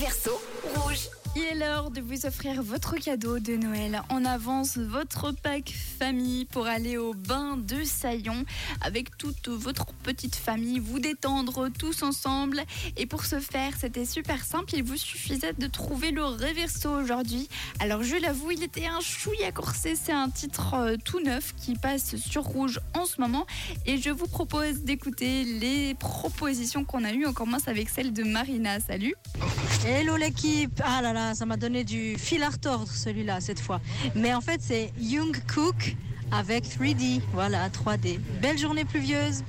Réverso rouge. Il est l'heure de vous offrir votre cadeau de Noël. En avance votre pack famille pour aller au bain de Saillon avec toute votre petite famille, vous détendre tous ensemble. Et pour ce faire, c'était super simple. Il vous suffisait de trouver le réverso aujourd'hui. Alors je l'avoue, il était un chouïa corsé. C'est un titre euh, tout neuf qui passe sur rouge en ce moment. Et je vous propose d'écouter les propositions qu'on a eues. On commence avec celle de Marina. Salut. Hello l'équipe Ah là là, ça m'a donné du fil à retordre celui-là cette fois. Mais en fait c'est Young Cook avec 3D, voilà 3D. Belle journée pluvieuse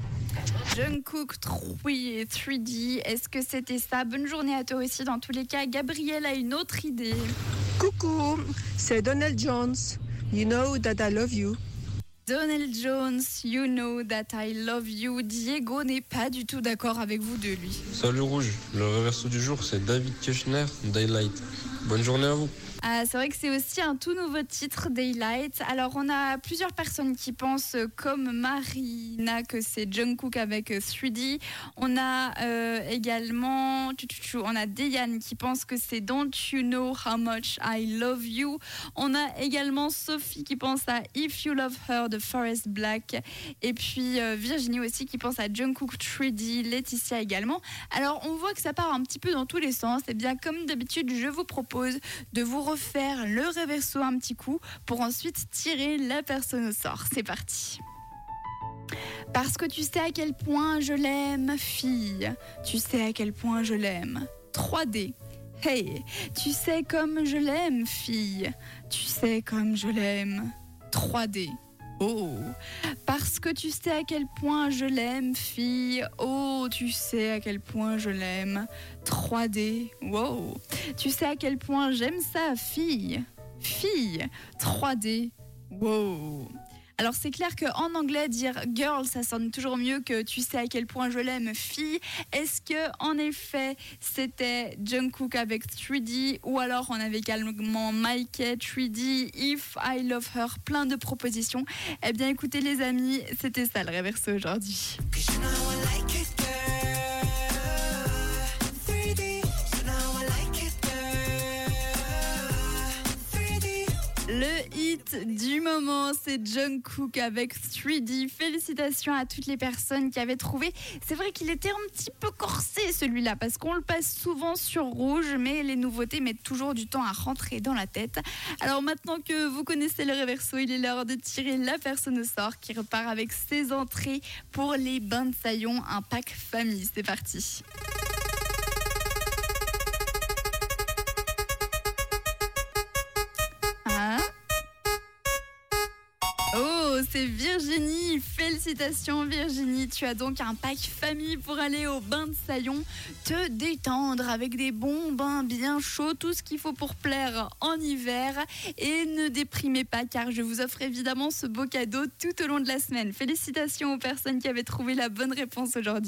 Jungkook 3D, est-ce que c'était ça? Bonne journée à toi aussi dans tous les cas. Gabriel a une autre idée. Coucou, c'est Donald Jones. You know that I love you. Donald Jones, You Know That I Love You. Diego n'est pas du tout d'accord avec vous de lui. Salut Rouge, le reverso du jour c'est David Kirchner, Daylight. Bonne journée à vous. Ah, c'est vrai que c'est aussi un tout nouveau titre, Daylight. Alors, on a plusieurs personnes qui pensent, comme Marina, que c'est Jungkook avec 3D. Euh, on a euh, également, on a Dayan qui pense que c'est Don't You Know How Much I Love You. On a également Sophie qui pense à If You Love Her de Forest Black. Et puis Virginie aussi qui pense à Jungkook 3D, Laetitia également. Alors, on voit que ça part un petit peu dans tous les sens. Et bien, comme d'habitude, je vous propose de vous refaire le reverso un petit coup pour ensuite tirer la personne au sort. C'est parti. Parce que tu sais à quel point je l'aime, fille. Tu sais à quel point je l'aime. 3D. Hey, tu sais comme je l'aime, fille. Tu sais comme je l'aime. 3D. Oh, parce que tu sais à quel point je l'aime, fille. Oh, tu sais à quel point je l'aime. 3D. Wow. Tu sais à quel point j'aime ça, fille. Fille. 3D. Wow. Alors c'est clair qu'en anglais dire girl ça sonne toujours mieux que tu sais à quel point je l'aime fille. Est-ce que en effet c'était Jungkook avec 3D ou alors on avait également Mike 3D, If I Love Her, plein de propositions. Eh bien écoutez les amis, c'était ça le réverso aujourd'hui. Le hit du moment, c'est Jungkook avec 3D. Félicitations à toutes les personnes qui avaient trouvé. C'est vrai qu'il était un petit peu corsé celui-là parce qu'on le passe souvent sur rouge, mais les nouveautés mettent toujours du temps à rentrer dans la tête. Alors maintenant que vous connaissez le reverso, il est l'heure de tirer la personne au sort qui repart avec ses entrées pour les bains de saillon, un pack famille. C'est parti. C'est Virginie. Félicitations Virginie, tu as donc un pack famille pour aller au bain de Saillon, te détendre avec des bons bains bien chauds, tout ce qu'il faut pour plaire en hiver. Et ne déprimez pas car je vous offre évidemment ce beau cadeau tout au long de la semaine. Félicitations aux personnes qui avaient trouvé la bonne réponse aujourd'hui.